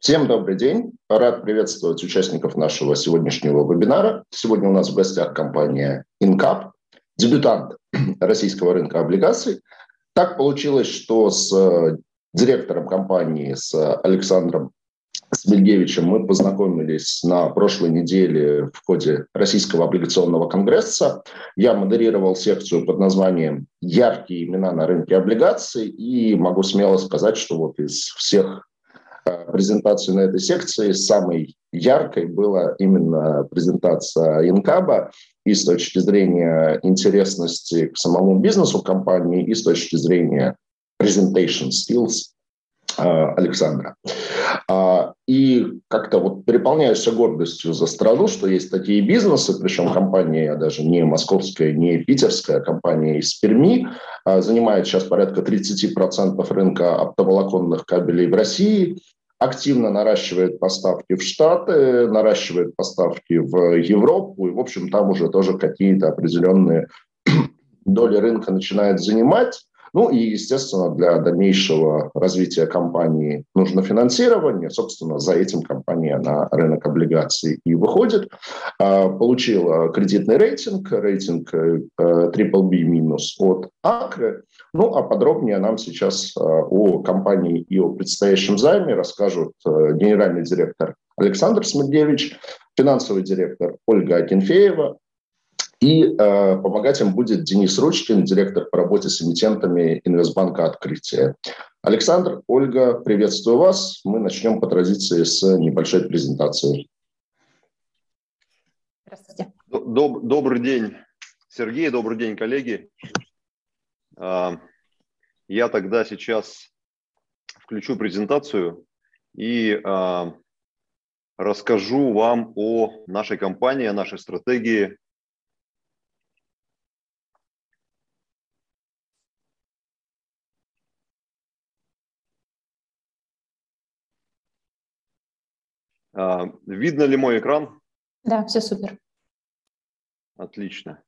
Всем добрый день. Рад приветствовать участников нашего сегодняшнего вебинара. Сегодня у нас в гостях компания Incap, дебютант российского рынка облигаций. Так получилось, что с э, директором компании, с Александром Смельгевичем мы познакомились на прошлой неделе в ходе Российского облигационного конгресса. Я модерировал секцию под названием «Яркие имена на рынке облигаций» и могу смело сказать, что вот из всех э, презентаций на этой секции. Самой яркой была именно презентация Инкаба. И с точки зрения интересности к самому бизнесу компании, и с точки зрения presentation skills а, Александра. А, и как-то вот переполняешься гордостью за страну, что есть такие бизнесы, причем компания даже не московская, не питерская, компания из Перми, а, занимает сейчас порядка 30% рынка оптоволоконных кабелей в России, активно наращивает поставки в Штаты, наращивает поставки в Европу, и, в общем, там уже тоже какие-то определенные доли рынка начинает занимать. Ну и, естественно, для дальнейшего развития компании нужно финансирование. Собственно, за этим компания на рынок облигаций и выходит. А, получила кредитный рейтинг, рейтинг BBB э, минус от Акры. Ну а подробнее нам сейчас э, о компании и о предстоящем займе расскажут э, генеральный директор Александр Смедевич, финансовый директор Ольга Акинфеева, и э, помогать им будет Денис Ручкин, директор по работе с эмитентами Инвестбанка «Открытие». Александр, Ольга, приветствую вас. Мы начнем по традиции с небольшой презентации. Здравствуйте. Доб- добрый день, Сергей, добрый день, коллеги. А, я тогда сейчас включу презентацию и а, расскажу вам о нашей компании, о нашей стратегии, видно ли мой экран? Да, все супер. Отлично.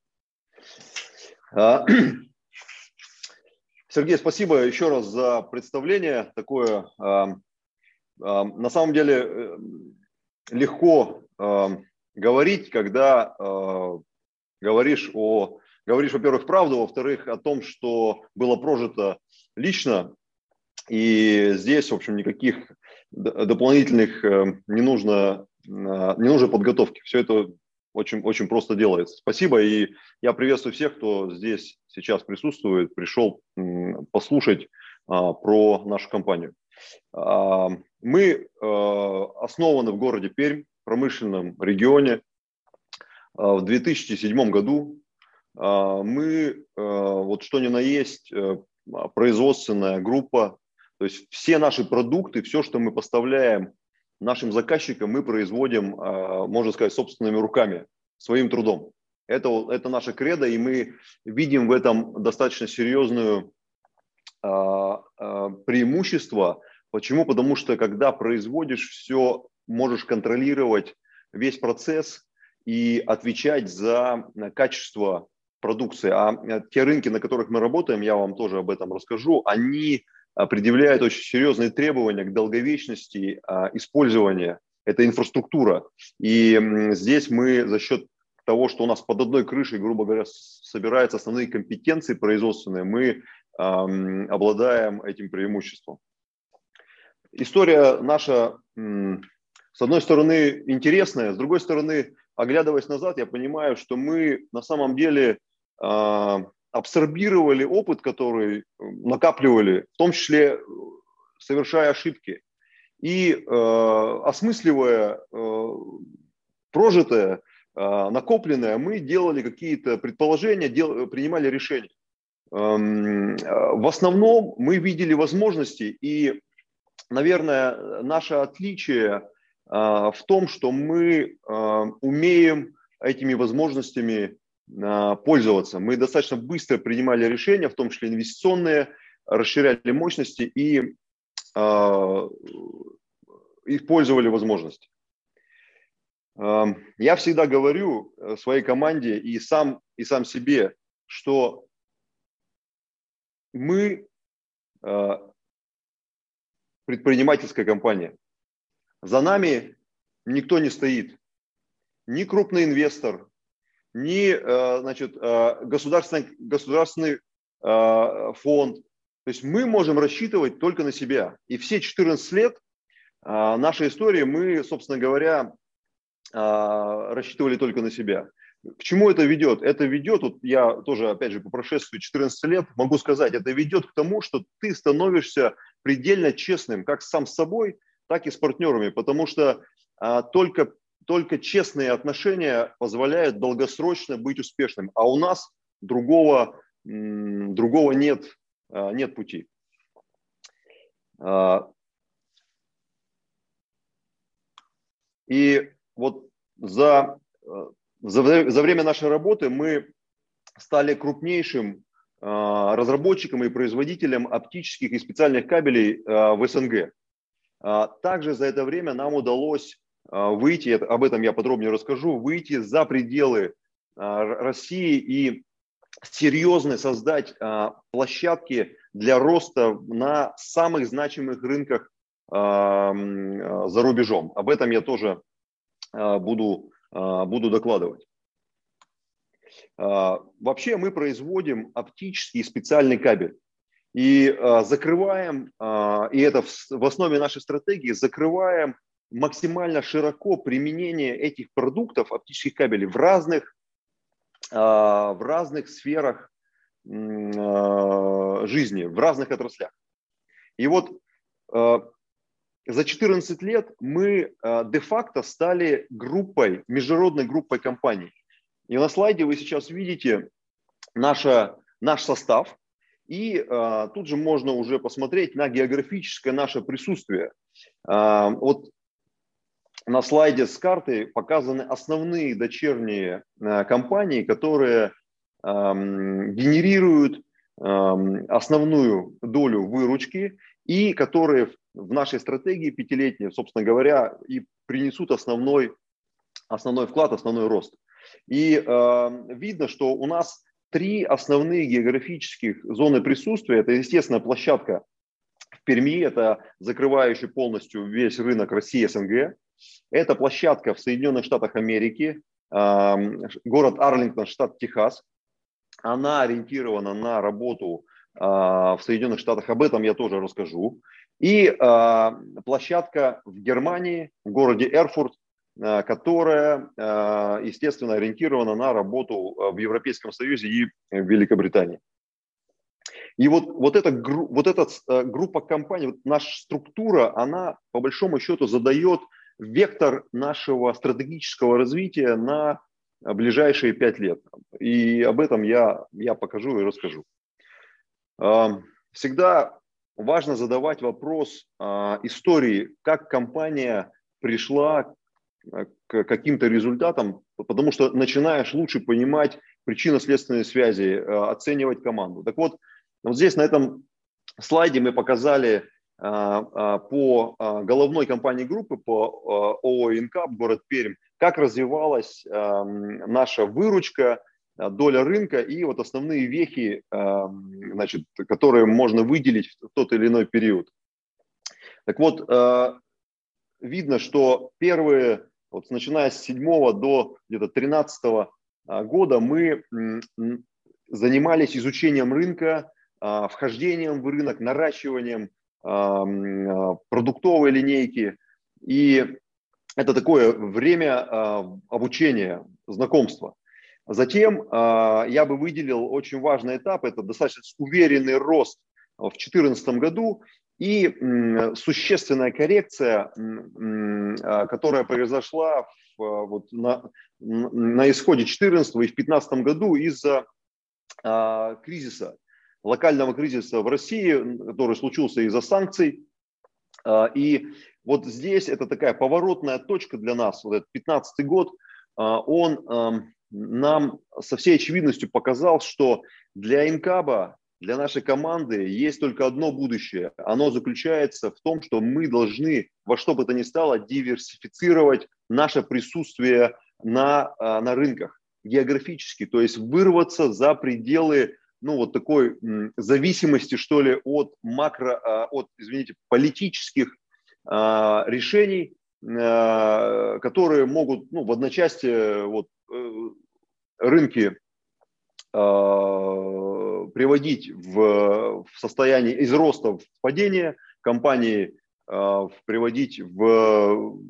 А, Сергей, спасибо еще раз за представление такое. А, на самом деле э, легко говорить, когда говоришь о говоришь, во-первых, правду, во-вторых, о том, что было прожито лично, и здесь, в общем, никаких дополнительных э, не нужно, э, не нужно подготовки. Все это очень, очень просто делается. Спасибо. И я приветствую всех, кто здесь сейчас присутствует, пришел послушать а, про нашу компанию. А, мы э, основаны в городе Пермь, промышленном регионе. А, в 2007 году мы, вот что ни на есть, производственная группа то есть все наши продукты, все, что мы поставляем нашим заказчикам, мы производим, а, можно сказать, собственными руками, своим трудом. Это, это наша кредо, и мы видим в этом достаточно серьезную а, а, преимущество. Почему? Потому что когда производишь все, можешь контролировать весь процесс и отвечать за качество продукции. А те рынки, на которых мы работаем, я вам тоже об этом расскажу, они предъявляет очень серьезные требования к долговечности а, использования этой инфраструктуры. И здесь мы за счет того, что у нас под одной крышей, грубо говоря, собираются основные компетенции производственные, мы обладаем этим преимуществом. История наша, с одной стороны, интересная, с другой стороны, оглядываясь назад, я понимаю, что мы на самом деле а, абсорбировали опыт, который э, накапливали, в том числе э, совершая ошибки, и э, осмысливая э, прожитое, э, накопленное, мы делали какие-то предположения, дел, принимали решения. Эм, э, в основном мы видели возможности, и, наверное, наше отличие э, в том, что мы э, умеем этими возможностями пользоваться. Мы достаточно быстро принимали решения, в том числе инвестиционные, расширяли мощности и э, использовали возможности. Э, я всегда говорю своей команде и сам, и сам себе, что мы э, предпринимательская компания. За нами никто не стоит. Ни крупный инвестор, ни значит, государственный, государственный фонд. То есть мы можем рассчитывать только на себя. И все 14 лет нашей истории мы, собственно говоря, рассчитывали только на себя. К чему это ведет? Это ведет, вот я тоже, опять же, по прошествии 14 лет могу сказать, это ведет к тому, что ты становишься предельно честным как сам с собой, так и с партнерами, потому что а, только, только честные отношения позволяют долгосрочно быть успешным, а у нас другого, другого нет, а, нет пути. А, и вот за за, за время нашей работы мы стали крупнейшим а, разработчиком и производителем оптических и специальных кабелей в СНГ. Также за это время нам удалось выйти, об этом я подробнее расскажу, выйти за пределы России и серьезно создать площадки для роста на самых значимых рынках за рубежом. Об этом я тоже буду а, буду докладывать. А, вообще мы производим оптический специальный кабель. И а, закрываем, и это в основе нашей стратегии, закрываем максимально широко применение этих продуктов, оптических кабелей, в разных, в разных сферах жизни, в разных отраслях. И вот за 14 лет мы де-факто стали группой, международной группой компаний. И на слайде вы сейчас видите наша, наш состав. И а, тут же можно уже посмотреть на географическое наше присутствие. А, вот на слайде с картой показаны основные дочерние а, компании, которые а, генерируют а, основную долю выручки и которые в нашей стратегии пятилетней, собственно говоря, и принесут основной, основной вклад, основной рост. И э, видно, что у нас три основные географических зоны присутствия. Это, естественно, площадка в Перми, это закрывающий полностью весь рынок России СНГ. Это площадка в Соединенных Штатах Америки, город Арлингтон, штат Техас. Она ориентирована на работу э, в Соединенных Штатах. Об этом я тоже расскажу. И э, площадка в Германии, в городе Эрфурт, э, которая, естественно, ориентирована на работу в Европейском Союзе и в Великобритании. И вот, вот, эта, вот эта группа компаний, вот наша структура, она по большому счету задает вектор нашего стратегического развития на ближайшие пять лет. И об этом я, я покажу и расскажу. Всегда важно задавать вопрос а, истории, как компания пришла а, к каким-то результатам, потому что начинаешь лучше понимать причинно-следственные связи, а, оценивать команду. Так вот, вот здесь на этом слайде мы показали а, а, по а, головной компании группы, по ООО «Инкап», город Пермь, как развивалась наша выручка, доля рынка и вот основные вехи, значит, которые можно выделить в тот или иной период. Так вот, видно, что первые, вот начиная с 7 до где-то 13 э, года мы занимались изучением рынка, вхождением в рынок, наращиванием продуктовой линейки. И это такое время обучения, знакомства. Затем а, я бы выделил очень важный этап, это достаточно уверенный рост в 2014 году и существенная коррекция, а, которая произошла вот на, на исходе 2014 и в 2015 году из-за а, кризиса, локального кризиса в России, который случился из-за санкций. И вот здесь это такая поворотная точка для нас, вот этот 15 год, он нам со всей очевидностью показал, что для Инкаба, для нашей команды есть только одно будущее. Оно заключается в том, что мы должны во что бы то ни стало диверсифицировать наше присутствие на, а, на рынках географически, то есть вырваться за пределы ну, вот такой зависимости, что ли, от макро, а, от, извините, политических а, решений которые могут ну, в одночасье вот, рынки приводить в, в состояние из роста в падение, компании приводить в,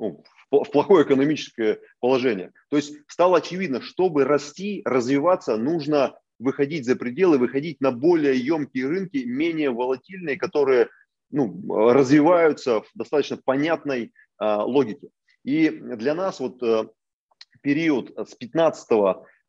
ну, в плохое экономическое положение. То есть стало очевидно, чтобы расти, развиваться, нужно выходить за пределы, выходить на более емкие рынки, менее волатильные, которые ну, развиваются в достаточно понятной а, логике. И для нас вот а, период с 15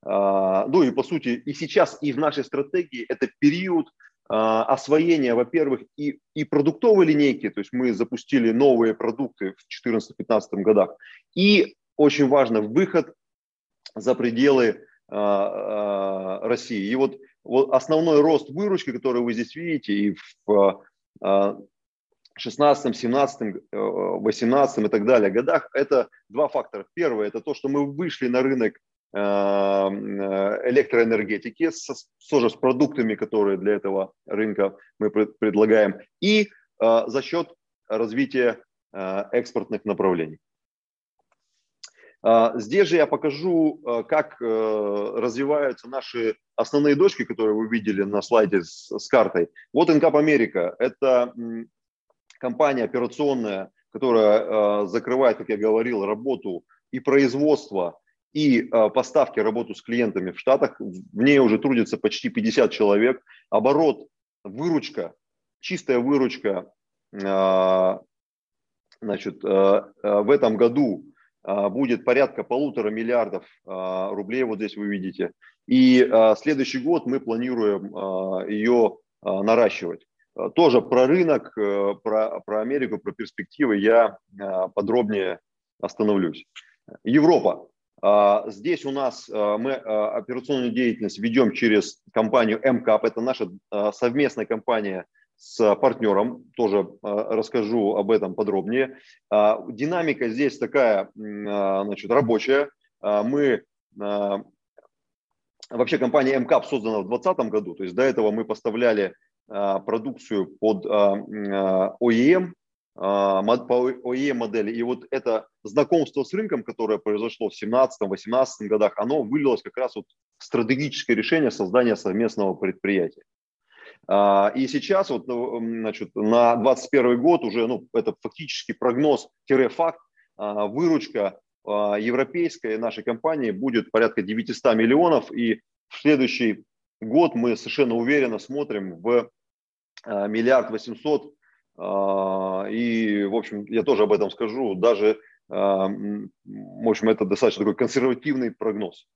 а, ну и по сути и сейчас, и в нашей стратегии это период а, освоения, во-первых, и, и продуктовой линейки, то есть мы запустили новые продукты в 2014-2015 годах, и очень важно, выход за пределы России. И вот, вот основной рост выручки, который вы здесь видите, и в а, 16, 17, 18 и так далее годах, это два фактора. Первое, это то, что мы вышли на рынок Э, электроэнергетики, с, тоже с продуктами, которые для этого рынка мы предлагаем, и за счет развития экспортных направлений. Здесь же я покажу, как развиваются наши основные дочки, которые вы видели на слайде с, с картой. Вот Инкап Америка. Это компания операционная, которая закрывает, как я говорил, работу и производство и э, поставки, работу с клиентами в Штатах. В ней уже трудится почти 50 человек. Оборот, выручка, чистая выручка э, значит, э, в этом году будет порядка полутора миллиардов рублей, вот здесь вы видите. И следующий год мы планируем ее наращивать. Тоже про рынок, про, про Америку, про перспективы я подробнее остановлюсь. Европа. А, здесь у нас а, мы а, операционную деятельность ведем через компанию МКАП. Это наша совместная компания с партнером. Тоже расскажу об этом подробнее. Динамика здесь такая значит, рабочая. Мы Вообще компания МКАП создана в 2020 году, то есть до этого мы поставляли продукцию под OEM, а, по OEM модели. И вот это знакомство с рынком, которое произошло в 2017-2018 годах, оно вылилось как раз вот в стратегическое решение создания совместного предприятия. А, и сейчас вот, ну, значит, на 2021 год уже, ну, это фактически прогноз-факт, а, выручка европейской нашей компании будет порядка 900 миллионов, и в следующий год мы совершенно уверенно смотрим в миллиард восемьсот а, и, в общем, я тоже об этом скажу, даже, а, в общем, это достаточно такой консервативный прогноз.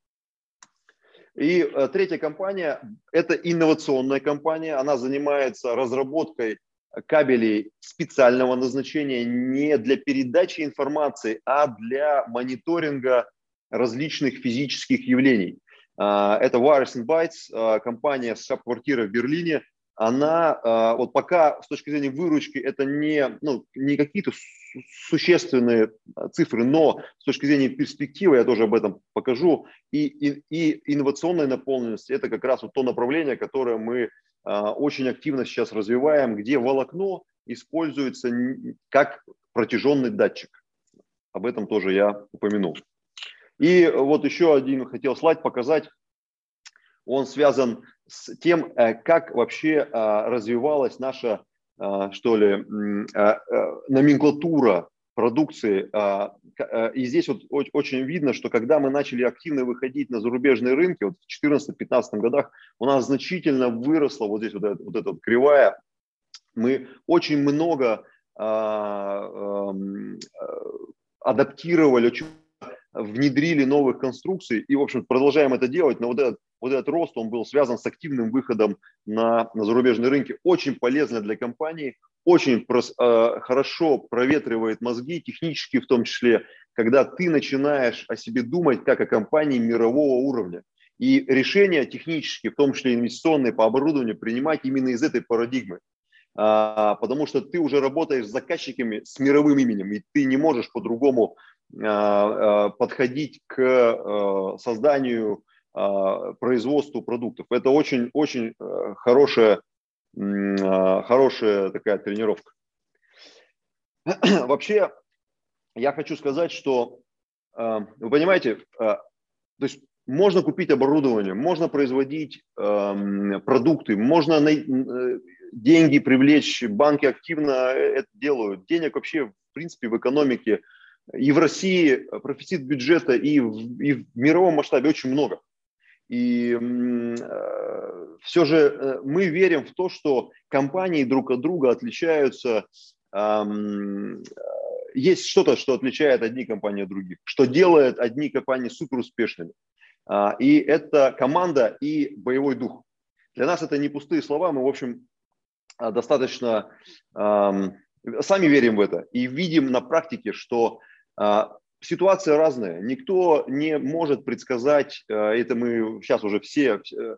И э, третья компания – это инновационная компания. Она занимается разработкой кабелей специального назначения не для передачи информации, а для мониторинга различных физических явлений. А, это Wires and Bytes, компания с штаб-квартирой в Берлине – она, а, вот пока с точки зрения выручки это не, ну, не какие-то существенные цифры, но с точки зрения перспективы, я тоже об этом покажу, и, и, и инновационная наполненность – это как раз вот то направление, которое мы а, очень активно сейчас развиваем, где волокно используется как протяженный датчик. Об этом тоже я упомянул. И вот еще один хотел слайд показать. Он связан с тем, э, как вообще а, развивалась наша, что ли, а, номенклатура продукции. И здесь вот очень видно, что когда мы начали активно выходить на зарубежные рынки, вот в 2014-2015 годах у нас значительно выросла вот здесь вот эта вот, эта вот кривая. Мы очень много адаптировали, очень внедрили новых конструкций и, в общем, продолжаем это делать, но вот этот, вот этот рост, он был связан с активным выходом на, на зарубежные рынки, очень полезно для компании, очень прос, э, хорошо проветривает мозги, технически в том числе, когда ты начинаешь о себе думать как о компании мирового уровня. И решения технические, в том числе инвестиционные по оборудованию, принимать именно из этой парадигмы. А, потому что ты уже работаешь с заказчиками с мировым именем, и ты не можешь по-другому а, а, подходить к а, созданию, производству продуктов. Это очень-очень э, хорошая, хорошая такая тренировка. Вообще, я хочу сказать, что, вы понимаете, то есть можно купить оборудование, можно производить продукты, можно деньги привлечь, банки активно это делают. Денег вообще, в принципе, в экономике и в России профицит бюджета, и в, и в мировом масштабе очень много. И э, все же э, мы верим в то, что компании друг от друга отличаются. Э, есть что-то, что отличает одни компании от других, что делает одни компании супер успешными. Э, и это команда и боевой дух. Для нас это не пустые слова, мы, в общем, а, достаточно э, сами верим в это и видим на практике, что э, ситуация разная. Никто не может предсказать, э, это мы сейчас уже все, э,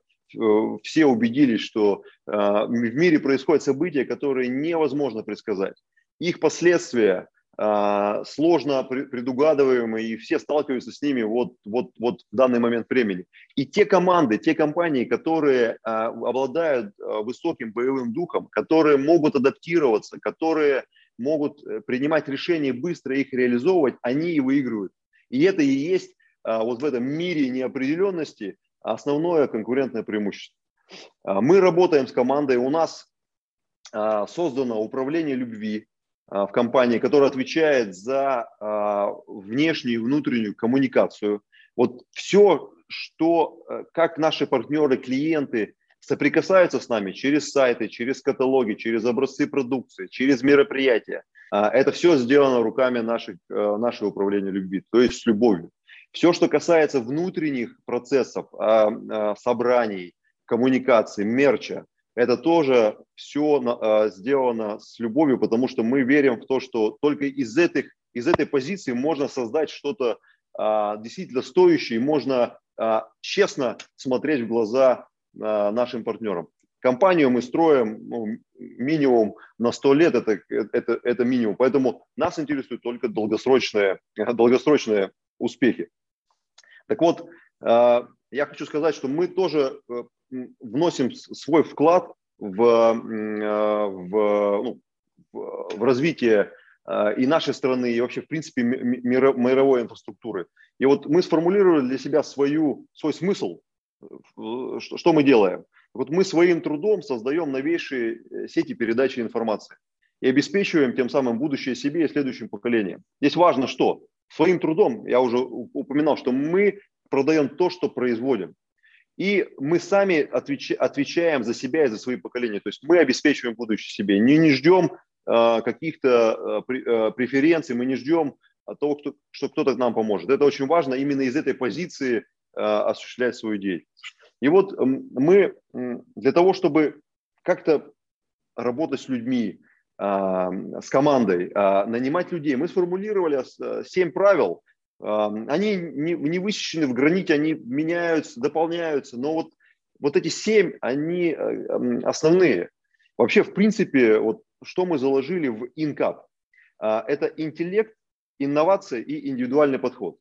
все убедились, что э, в мире происходят события, которые невозможно предсказать. Их последствия сложно предугадываемые, и все сталкиваются с ними вот, вот, вот в данный момент времени. И те команды, те компании, которые обладают высоким боевым духом, которые могут адаптироваться, которые могут э, принимать решения быстро их реализовывать, они и выигрывают. И это и есть вот в этом мире неопределенности основное конкурентное преимущество. Мы работаем с командой, у нас создано управление любви, а, в компании, которая отвечает за а, внешнюю и внутреннюю коммуникацию. Вот все, что, э, как наши партнеры, клиенты соприкасаются с нами через сайты, через каталоги, через образцы продукции, через мероприятия, а, это все сделано руками наших, э, нашего управления любви, то есть с любовью. Все, что касается внутренних процессов, собраний, коммуникации, мерча, это тоже все а, сделано с любовью, потому что мы верим в то, что только из, этих, из этой позиции можно создать что-то а, действительно стоящее, и можно а, честно смотреть в глаза нашим партнерам. Компанию мы строим ну, минимум на 100 лет, это, это, это минимум. Поэтому нас интересуют только долгосрочные, долгосрочные успехи. Так вот, я хочу сказать, что мы тоже э, вносим свой вклад в, э, в, ну, в развитие э, и нашей страны, и вообще, в принципе, мировой инфраструктуры. И вот мы сформулировали для себя свою, свой смысл, э, что мы делаем. Вот мы своим трудом создаем новейшие сети передачи информации и обеспечиваем тем самым будущее себе и следующим поколениям. Здесь важно что? Своим трудом, я уже упоминал, что мы продаем то, что производим. И мы сами отвеч, отвечаем за себя и за свои поколения. То есть мы обеспечиваем будущее себе. Не, не ждем э, каких-то э, э, преференций, мы не ждем того, кто, что кто-то нам поможет. Это очень важно именно из этой позиции э, осуществлять свою деятельность. И вот мы для того, чтобы как-то работать с людьми, э, с командой, э, нанимать людей, мы сформулировали э, семь правил, они не, высечены в граните, они меняются, дополняются, но вот, вот эти семь, они основные. Вообще, в принципе, вот что мы заложили в InCap, а, это интеллект, инновация и индивидуальный подход.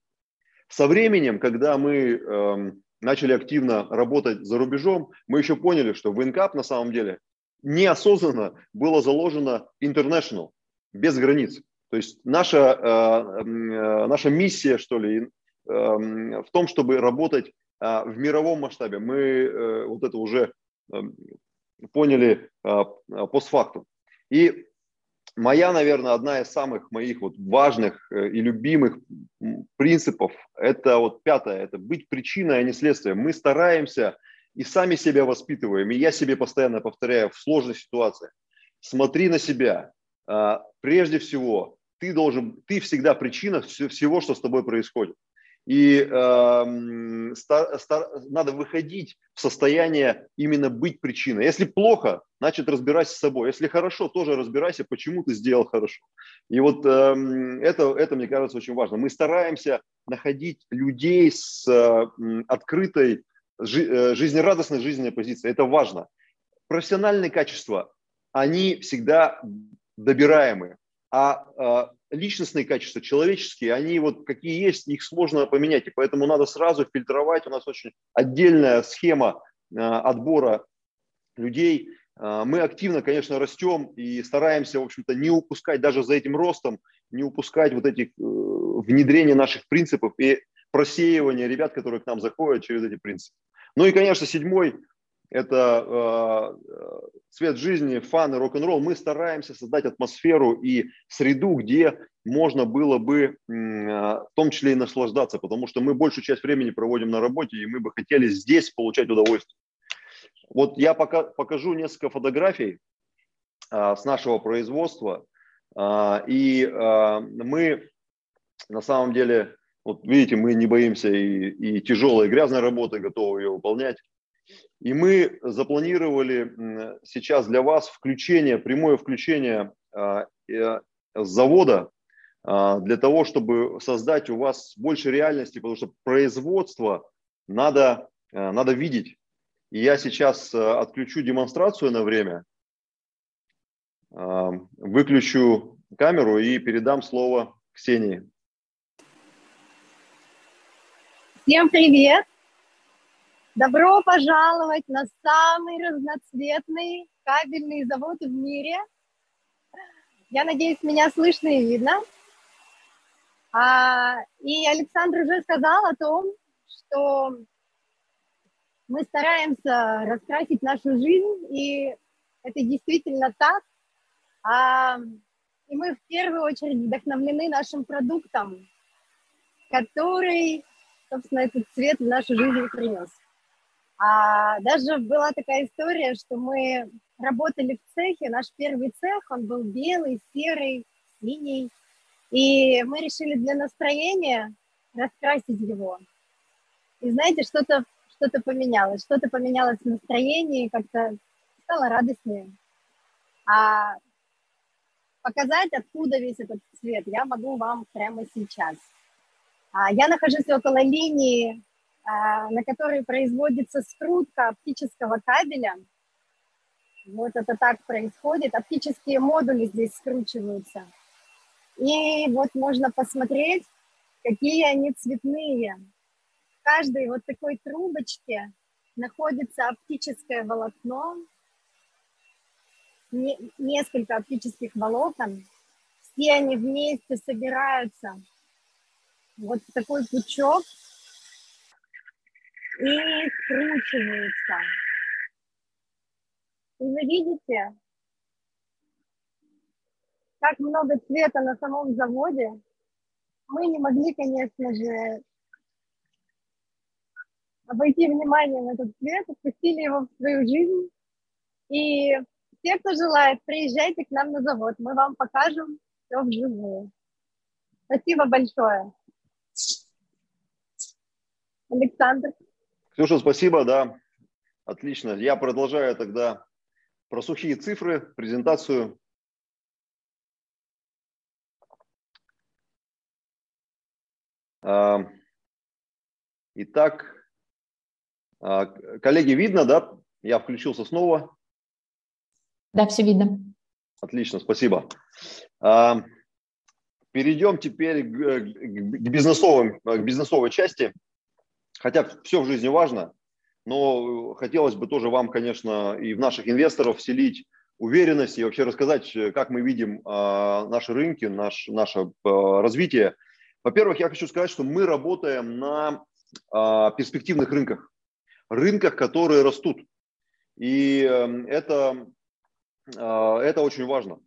Со временем, когда мы эм, начали активно работать за рубежом, мы еще поняли, что в InCap на самом деле неосознанно было заложено international, без границ. То есть наша, э, э, наша миссия, что ли, в том, чтобы работать э, в мировом масштабе. Мы вот это уже поняли постфактум. И моя, наверное, одна из самых моих вот важных и любимых принципов, это вот пятое, это быть причиной, а не следствием. Мы стараемся и сами себя воспитываем, и я себе постоянно повторяю в сложных ситуациях. Смотри на себя. Прежде всего, ты должен, ты всегда причина всего, что с тобой происходит. И э, стар, стар, надо выходить в состояние именно быть причиной. Если плохо, значит разбирайся с собой. Если хорошо, тоже разбирайся, почему ты сделал хорошо. И вот э, это, это, мне кажется, очень важно. Мы стараемся находить людей с э, открытой, жи, э, жизнерадостной жизненной позицией. Это важно. Профессиональные качества, они всегда добираемые а, а личностные качества, человеческие, они вот какие есть, их сложно поменять, и поэтому надо сразу фильтровать. У нас очень отдельная схема а, отбора людей, Мы активно, конечно, растем и стараемся, в общем-то, не упускать даже за этим ростом, не упускать вот этих внедрения наших принципов и просеивания ребят, которые к нам заходят через эти принципы. Ну и, конечно, седьмой – это э, цвет жизни, фан и рок-н-ролл. Мы стараемся создать атмосферу и среду, где можно было бы э, в том числе и наслаждаться, потому что мы большую часть времени проводим на работе, и мы бы хотели здесь получать удовольствие. Вот я пока покажу несколько фотографий а, с нашего производства, а, и а, мы на самом деле вот видите, мы не боимся и, и тяжелой, и грязной работы, готовы ее выполнять. И мы запланировали сейчас для вас включение, прямое включение а, э, с завода а, для того, чтобы создать у вас больше реальности, потому что производство надо, э, надо видеть. И я сейчас э, отключу демонстрацию на время, а, выключу камеру и передам слово Ксении. Всем привет! Добро пожаловать на самый разноцветный кабельный завод в мире. Я надеюсь, меня слышно и видно. А, и Александр уже сказал о том, что мы стараемся раскрасить нашу жизнь, и это действительно так. А, и мы в первую очередь вдохновлены нашим продуктом, который собственно, этот цвет в нашу жизнь принес. А даже была такая история, что мы работали в цехе, наш первый цех, он был белый, серый, синий, и мы решили для настроения раскрасить его. И знаете, что-то что поменялось, что-то поменялось в настроении, как-то стало радостнее. А показать, откуда весь этот цвет, я могу вам прямо сейчас – а, я нахожусь около линии, на которой производится скрутка оптического кабеля. Вот это так происходит. Оптические модули здесь скручиваются. И вот можно посмотреть, какие они цветные. В каждой вот такой трубочке находится оптическое волокно, несколько оптических волокон. Все они вместе собираются вот такой пучок и скручивается. И вы видите, как много цвета на самом заводе. Мы не могли, конечно же, обойти на этот цвет, отпустили его в свою жизнь. И все, кто желает, приезжайте к нам на завод, мы вам покажем все вживую. Спасибо большое. Александр. Ксюша, спасибо, да, отлично. Я продолжаю тогда про сухие цифры, презентацию. Итак, а, коллеги, видно, да? Я включился снова. Да, все видно. Отлично, спасибо. Перейдем теперь к бизнесовым, к бизнесовой части. Хотя все в жизни важно, но хотелось бы тоже вам, конечно, и в наших инвесторов вселить уверенность и вообще рассказать, как мы видим э, наши рынки, наш, наше э, развитие. Во-первых, я хочу сказать, что мы работаем на э, перспективных рынках, рынках, которые растут. И э, это, э, это очень важно.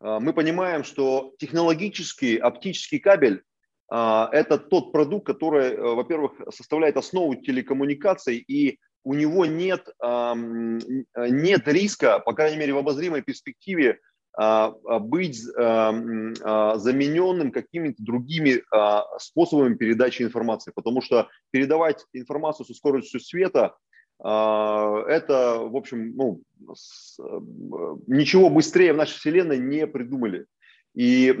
Мы понимаем, что технологический оптический кабель а, это тот продукт, который, э, во-первых, составляет основу телекоммуникаций, и у него нет, нет риска, по крайней мере, в обозримой перспективе, а, а, быть замененным какими-то другими способами передачи информации, потому что передавать информацию со скоростью света это, в общем, ну, э, ничего быстрее в нашей Вселенной не придумали. И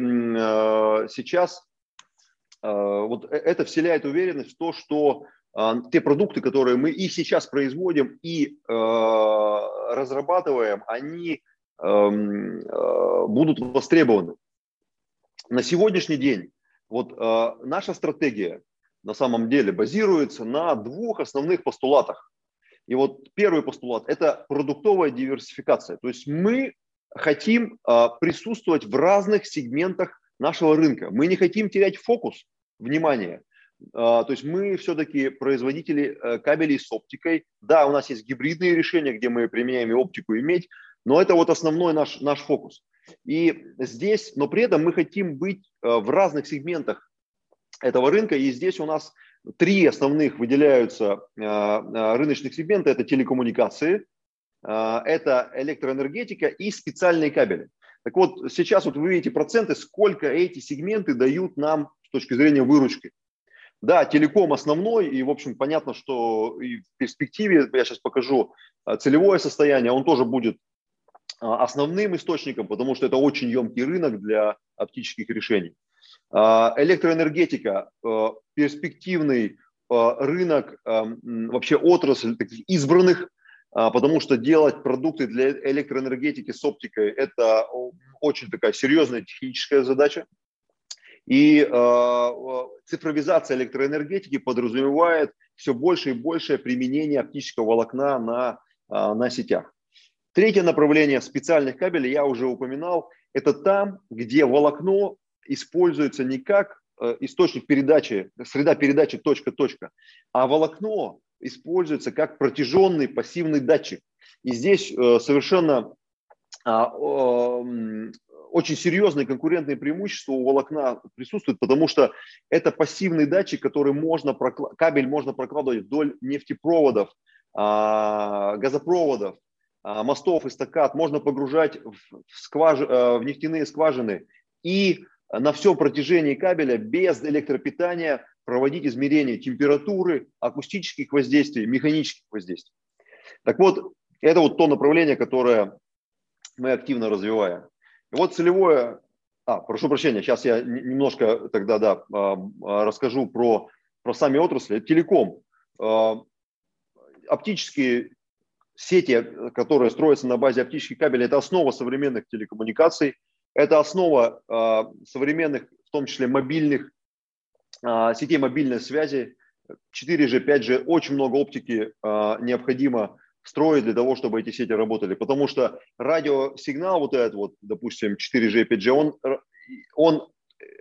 сейчас а, вот э, это вселяет уверенность в то, что а, те продукты, которые мы и сейчас производим, и а, разрабатываем, они будут востребованы. На сегодняшний день вот наша стратегия на самом деле базируется на двух основных постулатах. И вот первый постулат – это продуктовая диверсификация. То есть мы хотим присутствовать в разных сегментах нашего рынка. Мы не хотим терять фокус внимания. То есть мы все-таки производители э, кабелей с оптикой. Да, у нас есть гибридные решения, где мы применяем и оптику, и медь, но это вот основной наш, наш фокус. И здесь, но при этом мы хотим быть э, в разных сегментах этого рынка. И здесь у нас три основных выделяются э, рыночных сегмента. Это телекоммуникации, это электроэнергетика и специальные кабели. Так вот, сейчас вот вы видите проценты, сколько эти сегменты дают нам точки зрения выручки. Да, телеком основной, и, в общем, понятно, что и в перспективе, я сейчас покажу а, целевое состояние, он тоже будет а, основным источником, потому что это очень емкий рынок для оптических решений. А, электроэнергетика, перспективный рынок, вообще отрасль таких избранных потому что делать продукты для электроэнергетики с оптикой – это очень такая серьезная техническая задача. И э, цифровизация электроэнергетики подразумевает все больше и большее применение оптического волокна на, э, на сетях. Третье направление специальных кабелей, я уже упоминал, это там, где волокно используется не как э, источник передачи, среда передачи точка-точка, а волокно используется как протяженный пассивный датчик. И здесь э, совершенно а, очень серьезные конкурентные преимущества у волокна присутствуют, потому что это пассивный датчик, который можно, кабель можно прокладывать вдоль нефтепроводов, а, газопроводов, а, мостов, эстакад, можно погружать в, скваж... Э, в нефтяные скважины и на всем протяжении кабеля без электропитания проводить измерения температуры, акустических воздействий, механических воздействий. Так вот, это вот то направление, которое мы активно развиваем. Вот целевое, а, прошу прощения, сейчас я немножко тогда, да, а, а, расскажу про, про сами отрасли. Телеком. А, оптические сети, которые строятся на базе оптических кабелей, это основа современных телекоммуникаций, это основа современных, в том числе мобильных сетей мобильной связи, 4G, 5G, очень много оптики необходимо строить для того, чтобы эти сети работали. Потому что радиосигнал вот этот вот, допустим, 4G, 5G, он, он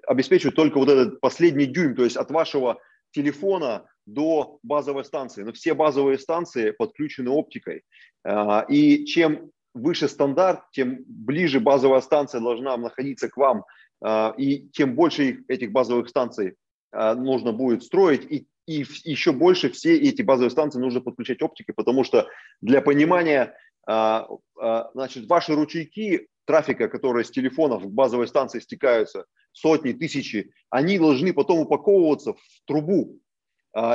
обеспечивает только вот этот последний дюйм, то есть от вашего телефона до базовой станции. Но все базовые станции подключены оптикой. А, и чем выше стандарт, тем ближе базовая станция должна находиться к вам, и тем больше этих базовых станций а, нужно будет строить, и, и еще больше все эти базовые станции нужно подключать оптикой, потому что для понимания, а, а, значит, ваши ручейки трафика, которые с телефонов в базовой станции стекаются, сотни, тысячи, они должны потом упаковываться в трубу.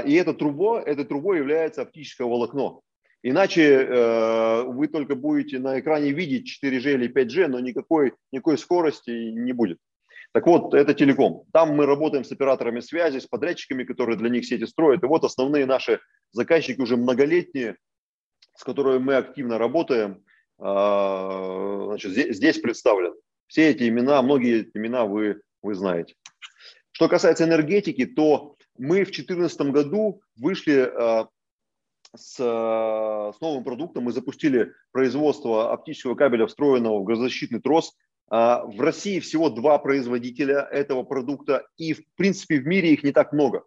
И эта труба, этой трубой является оптическое волокно. Иначе э, вы только будете на экране видеть 4G или 5G, но никакой, никакой скорости не будет. Так вот, это телеком. Там мы работаем с операторами связи, с подрядчиками, которые для них сети строят. И вот основные наши заказчики уже многолетние, с которыми мы активно работаем, а, значит, здесь представлены. Все эти имена, многие имена вы, вы знаете. Что касается энергетики, то мы в 2014 году вышли а, с, с новым продуктом. Мы запустили производство оптического кабеля, встроенного в газозащитный трос а, в России всего два производителя этого продукта, и в принципе в мире их не так много.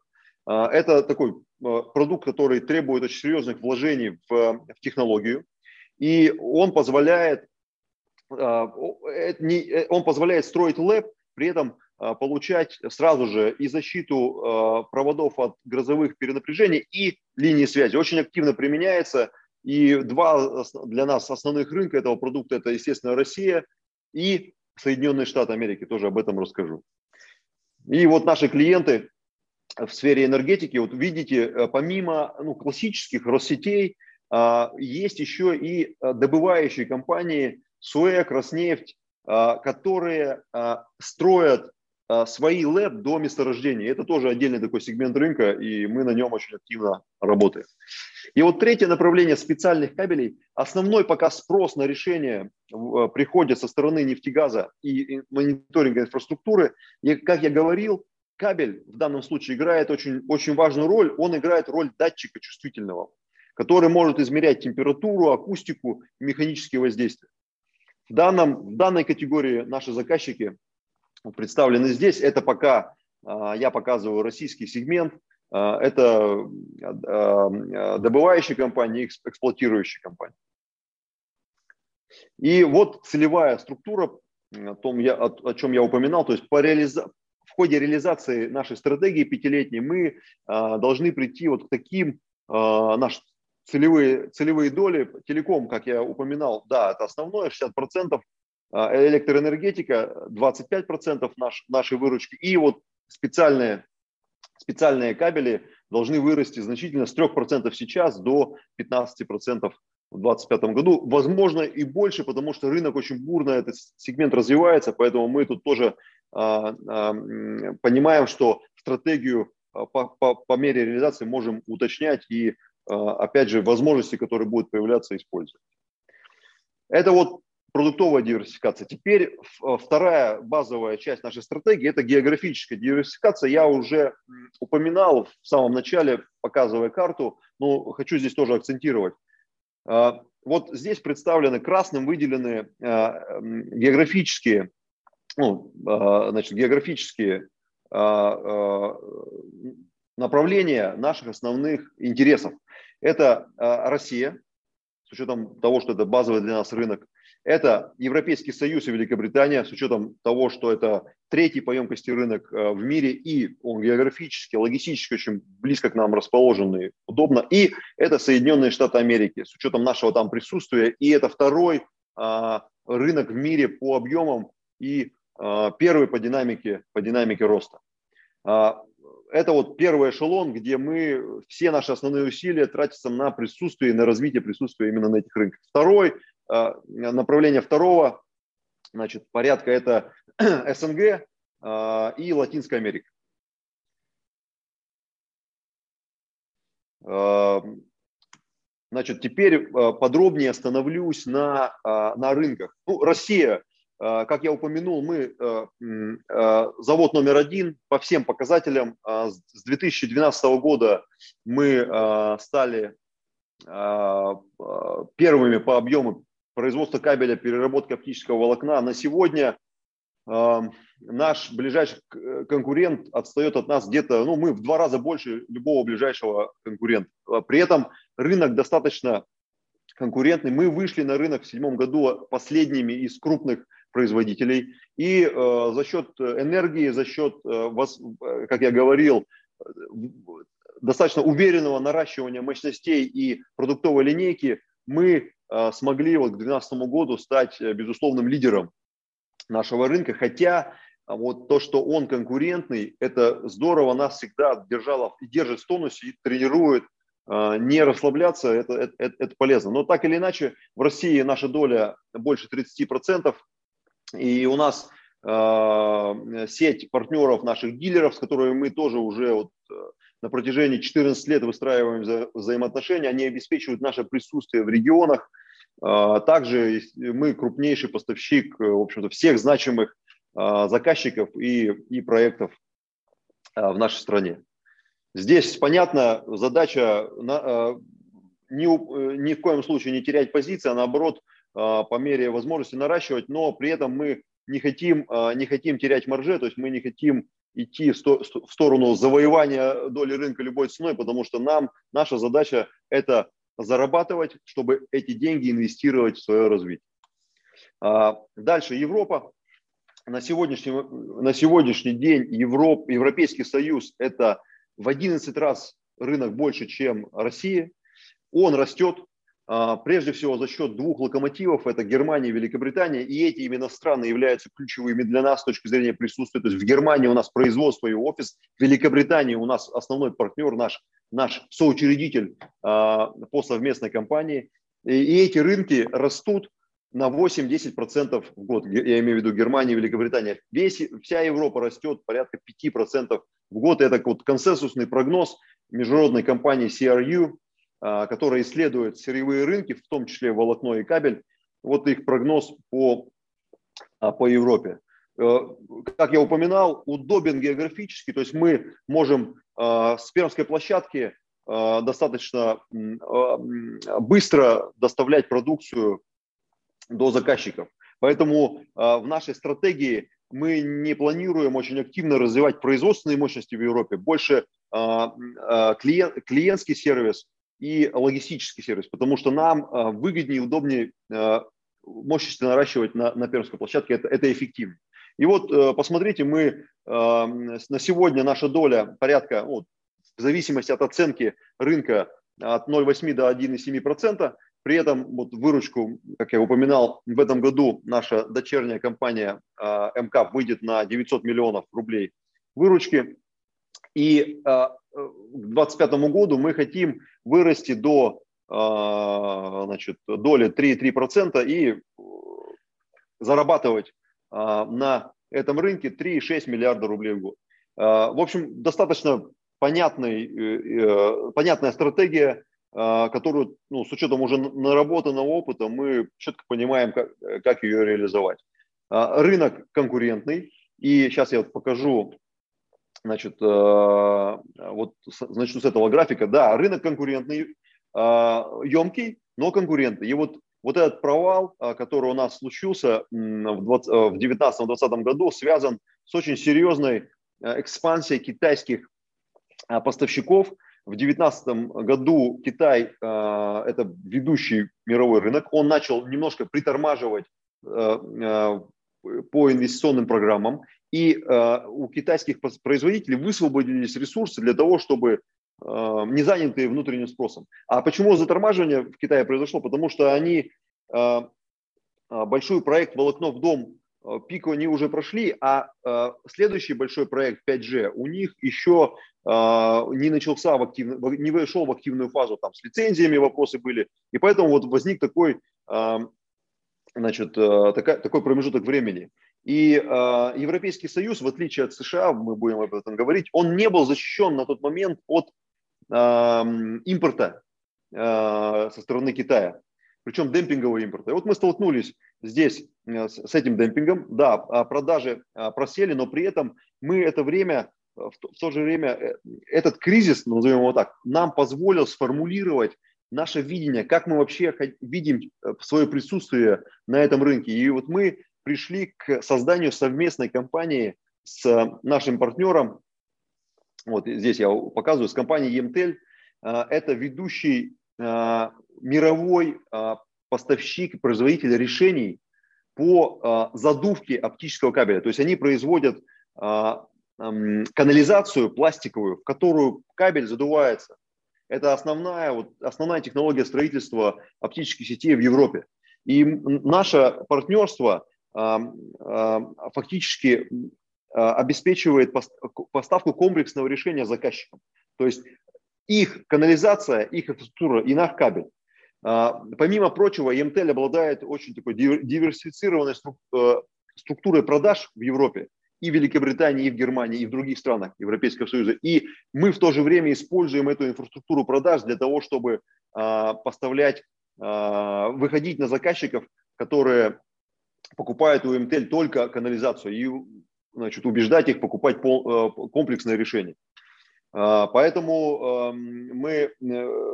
А, это такой а, продукт, который требует очень серьезных вложений в, в технологию, и он позволяет, э, он позволяет строить лэп, при этом получать сразу же и защиту проводов от грозовых перенапряжений и линии связи. Очень активно применяется. И два для нас основных рынка этого продукта – это, естественно, Россия – и Соединенные Штаты Америки, тоже об этом расскажу. И вот наши клиенты в сфере энергетики, вот видите, э, помимо ну, классических Россетей, а, есть еще и э, добывающие компании СУЭК, Роснефть, а, которые а, строят свои лэп до месторождения. Это тоже отдельный такой сегмент рынка, и мы на нем очень активно работаем. И вот третье направление специальных кабелей. Основной пока спрос на решение э, приходит со стороны нефтегаза и мониторинга инфраструктуры. И, как я говорил, кабель в данном случае играет очень, очень важную роль. Он играет роль датчика чувствительного который может измерять температуру, акустику, механические воздействия. В, данном, в данной категории наши заказчики представлены здесь. Это пока я показываю российский сегмент. Это добывающие компании, эксплуатирующие компании. И вот целевая структура, о, том, я, о, о чем я упоминал, то есть по реализа... в ходе реализации нашей стратегии пятилетней мы а, должны прийти вот к таким, а, наши целевые, целевые доли, телеком, как я упоминал, да, это основное, 60%, а, электроэнергетика 25% наш, нашей выручки, и вот специальные, специальные кабели должны вырасти значительно с 3% сейчас до 15% в 2025 году. Возможно и больше, потому что рынок очень бурно, этот сегмент развивается, поэтому мы тут тоже а, а, понимаем, что стратегию а, по, по, по мере реализации можем уточнять и, а, опять же, возможности, которые будут появляться, использовать. Это вот продуктовая диверсификация. Теперь вторая базовая часть нашей стратегии – это географическая диверсификация. Я уже упоминал в самом начале, показывая карту, но хочу здесь тоже акцентировать. А, вот здесь представлены красным выделены а, географические, ну, а, значит, географические направления наших основных интересов. Это Россия, с учетом того, что это базовый для нас рынок. Это Европейский Союз и Великобритания, с учетом того, что это третий по емкости рынок э, в мире, и он географически, логистически очень близко к нам расположенный, удобно. И это Соединенные Штаты Америки, с учетом нашего там присутствия. И это второй а, рынок в мире по объемам и а, первый по динамике, по динамике роста. А, это вот первый эшелон, где мы все наши основные усилия тратятся на присутствие, на развитие присутствия именно на этих рынках. Второй, направление второго, значит, порядка это СНГ э, и Латинская Америка. Э, значит, теперь подробнее остановлюсь на, на рынках. Ну, Россия как я упомянул, мы завод номер один по всем показателям. С 2012 года мы стали первыми по объему производства кабеля переработки оптического волокна. На сегодня наш ближайший конкурент отстает от нас где-то, ну, мы в два раза больше любого ближайшего конкурента. При этом рынок достаточно конкурентный. Мы вышли на рынок в седьмом году последними из крупных производителей. И э, за счет энергии, за счет, э, вас, э, как я говорил, достаточно уверенного наращивания мощностей и продуктовой линейки мы э, смогли вот к 2012 году стать э, безусловным лидером нашего рынка. Хотя вот то, что он конкурентный, это здорово, нас всегда держало и держит в тонусе и тренирует э, не расслабляться, это, это, это полезно. Но так или иначе, в России наша доля больше 30%, и у нас э, сеть партнеров наших дилеров, с которыми мы тоже уже вот, э, на протяжении 14 лет выстраиваем вза взаимоотношения, они обеспечивают наше присутствие в регионах. Э, также мы крупнейший поставщик, э, в общем-то, всех значимых э, заказчиков и, и проектов э, в нашей стране. Здесь, понятно, задача на, ни, э, ни в коем случае не терять позиции, а наоборот – а, по мере возможности наращивать, но при этом мы не хотим, а, не хотим терять маржи, то есть мы не хотим идти в сторону завоевания доли рынка любой ценой, потому что нам, наша задача – это зарабатывать, чтобы эти деньги инвестировать в свое развитие. А, дальше Европа. На сегодняшний, на сегодняшний день Европ, Европейский Союз – это в 11 раз рынок больше, чем Россия. Он растет, прежде всего за счет двух локомотивов, это Германия и Великобритания, и эти именно страны являются ключевыми для нас с точки зрения присутствия. То есть в Германии у нас производство и офис, в Великобритании у нас основной партнер, наш, наш соучредитель а, по совместной компании. И эти рынки растут на 8-10% в год, я имею в виду Германия и Великобритания. Весь, вся Европа растет порядка 5% в год. Это вот консенсусный прогноз международной компании CRU, а, которая исследует сырьевые рынки, в том числе волокно и кабель. Вот их прогноз по, а, по Европе. Э, как я упоминал, удобен географически, то есть мы можем а, с пермской площадки достаточно быстро доставлять продукцию до заказчиков. Поэтому в нашей стратегии мы не планируем очень активно развивать производственные мощности в Европе, больше клиент, клиентский сервис и логистический сервис, потому что нам выгоднее и удобнее мощности наращивать на, на пермской площадке, это, это эффективнее. И вот посмотрите, мы на сегодня наша доля порядка, вот, в зависимости от оценки рынка, от 0,8 до 1,7%, при этом вот выручку, как я упоминал, в этом году наша дочерняя компания э, МК выйдет на 900 миллионов рублей выручки. И э, к 2025 году мы хотим вырасти до э, значит, доли 3,3% и зарабатывать на этом рынке 3,6 миллиарда рублей в год. В общем, достаточно понятный, понятная стратегия а, которую, ну, с учетом уже наработанного опыта, мы четко понимаем, как, как ее реализовать. А, рынок конкурентный, и сейчас я покажу, значит, а, вот начну с этого графика. Да, рынок конкурентный, емкий, но конкурентный. И вот, вот этот провал, который у нас случился в 2019-2020 году, связан с очень серьезной экспансией китайских поставщиков – в 2019 году Китай, это ведущий мировой рынок, он начал немножко притормаживать по инвестиционным программам, и у китайских производителей высвободились ресурсы для того, чтобы не занятые внутренним спросом. А почему затормаживание в Китае произошло? Потому что они большой проект «Волокно в дом» пику они уже прошли, а следующий большой проект 5G у них еще а, не начался в активную, не вошел в активную фазу, там с лицензиями вопросы были, и поэтому вот возник такой, а, значит, а, такой, такой промежуток времени. И э, Европейский Союз, в отличие от США, мы будем об этом говорить, он не был защищен на тот момент от э, импорта э, со стороны Китая, причем демпингового импорта. И вот мы столкнулись здесь с, с этим демпингом. Да, продажи просели, но при этом мы это время в то, в то же время э, этот кризис, назовем его так, нам позволил сформулировать наше видение, как мы вообще видим э, свое присутствие на этом рынке. И вот мы пришли к созданию совместной компании с нашим партнером, вот здесь я показываю, с компанией EMTEL. Э, это ведущий мировой поставщик и производитель решений по задувке оптического кабеля. То есть они производят канализацию пластиковую, в которую кабель задувается. Это основная, вот, основная технология строительства оптических сетей в Европе. И наше партнерство фактически обеспечивает поставку комплексного решения заказчикам. То есть их канализация, их инфраструктура и наш кабель. Помимо прочего, EMTEL обладает очень такой диверсифицированной э, структурой продаж в Европе и в Великобритании, и в Германии, и в других странах Европейского Союза. И мы в то же время используем эту инфраструктуру продаж для того, чтобы э, поставлять, выходить на заказчиков, которые покупают у МТЛ только канализацию и значит, убеждать их покупать пол, э, комплексное решение. Э, поэтому э, мы э,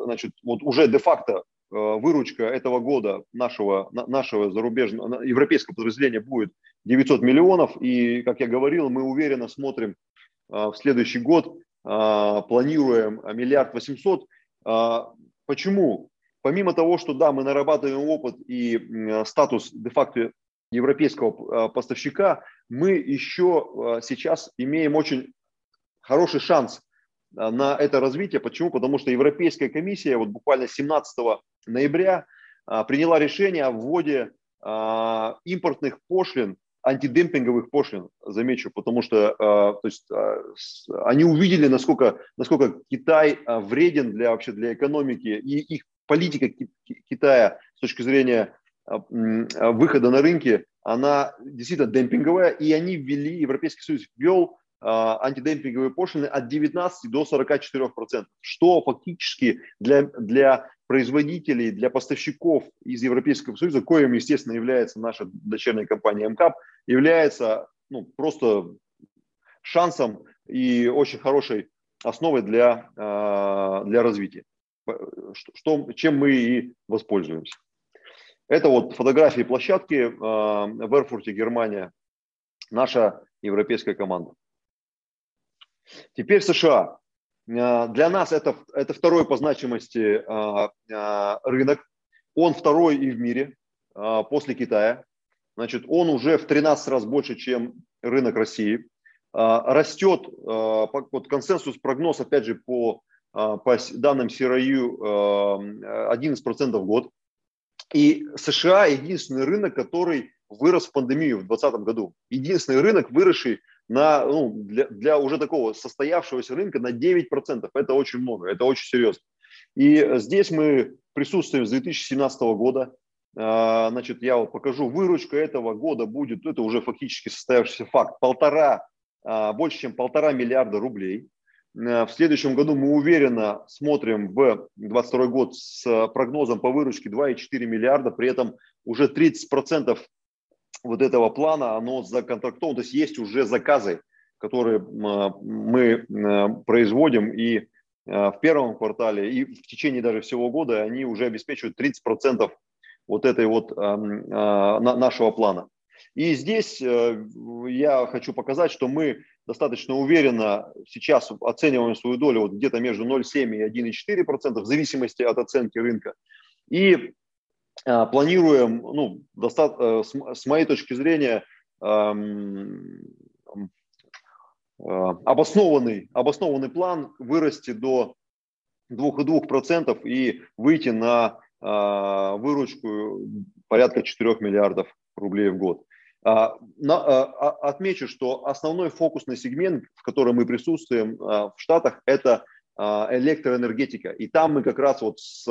значит, вот уже де-факто Э, выручка этого года нашего, нашего зарубежного, европейского подразделения будет 900 миллионов. И, как я говорил, мы уверенно смотрим в следующий год, планируем миллиард восемьсот. Почему? Помимо того, что да, мы нарабатываем опыт и статус де-факто европейского поставщика, мы еще сейчас имеем очень хороший шанс на это развитие. Почему? Потому что Европейская комиссия вот буквально 17 ноября а, приняла решение о вводе а, импортных пошлин, антидемпинговых пошлин, замечу, потому что а, то есть, они увидели, насколько, насколько Китай вреден для, вообще для экономики, и их политика Китая с точки зрения выхода на рынки, она действительно демпинговая, и они ввели, Европейский Союз ввел антидемпинговые пошлины от 19 до 44 процентов, что фактически для, для производителей, для поставщиков из Европейского Союза, коим, естественно, является наша дочерняя компания МКАП, является ну, просто шансом и очень хорошей основой для, для развития, что, чем мы и воспользуемся. Это вот фотографии площадки в Эрфурте, Германия, наша европейская команда. Теперь США. Для нас это, это второй по значимости рынок. Он второй и в мире после Китая. Значит, он уже в 13 раз больше, чем рынок России. А, растет, а, вот консенсус, прогноз, опять же, по, а, по данным CRU 11% в год. И США единственный рынок, который вырос в пандемию в 2020 году. Единственный рынок, выросший на, ну, для, для уже такого состоявшегося рынка на 9%. Это очень много, это очень серьезно. И здесь мы присутствуем с 2017 года. А, значит, я вот покажу, выручка этого года будет, это уже фактически состоявшийся факт, полтора, а, больше чем полтора миллиарда рублей. А, в следующем году мы уверенно смотрим в 2022 год с прогнозом по выручке 2,4 миллиарда, при этом уже 30% вот этого плана, оно законтрактовано, то есть есть уже заказы, которые мы производим. И в первом квартале, и в течение даже всего года они уже обеспечивают 30% вот этой вот эм, э, нашего плана. И здесь э, я хочу показать, что мы достаточно уверенно сейчас оцениваем свою долю вот где-то между 0,7 и 1,4% в зависимости от оценки рынка. И э, планируем, ну, доста- с моей точки зрения, эм, обоснованный, обоснованный план вырасти до 2,2% и выйти на выручку порядка 4 миллиардов рублей в год. А, а, отмечу, что основной фокусный сегмент, в котором мы присутствуем в Штатах, это электроэнергетика. И там мы как раз вот с,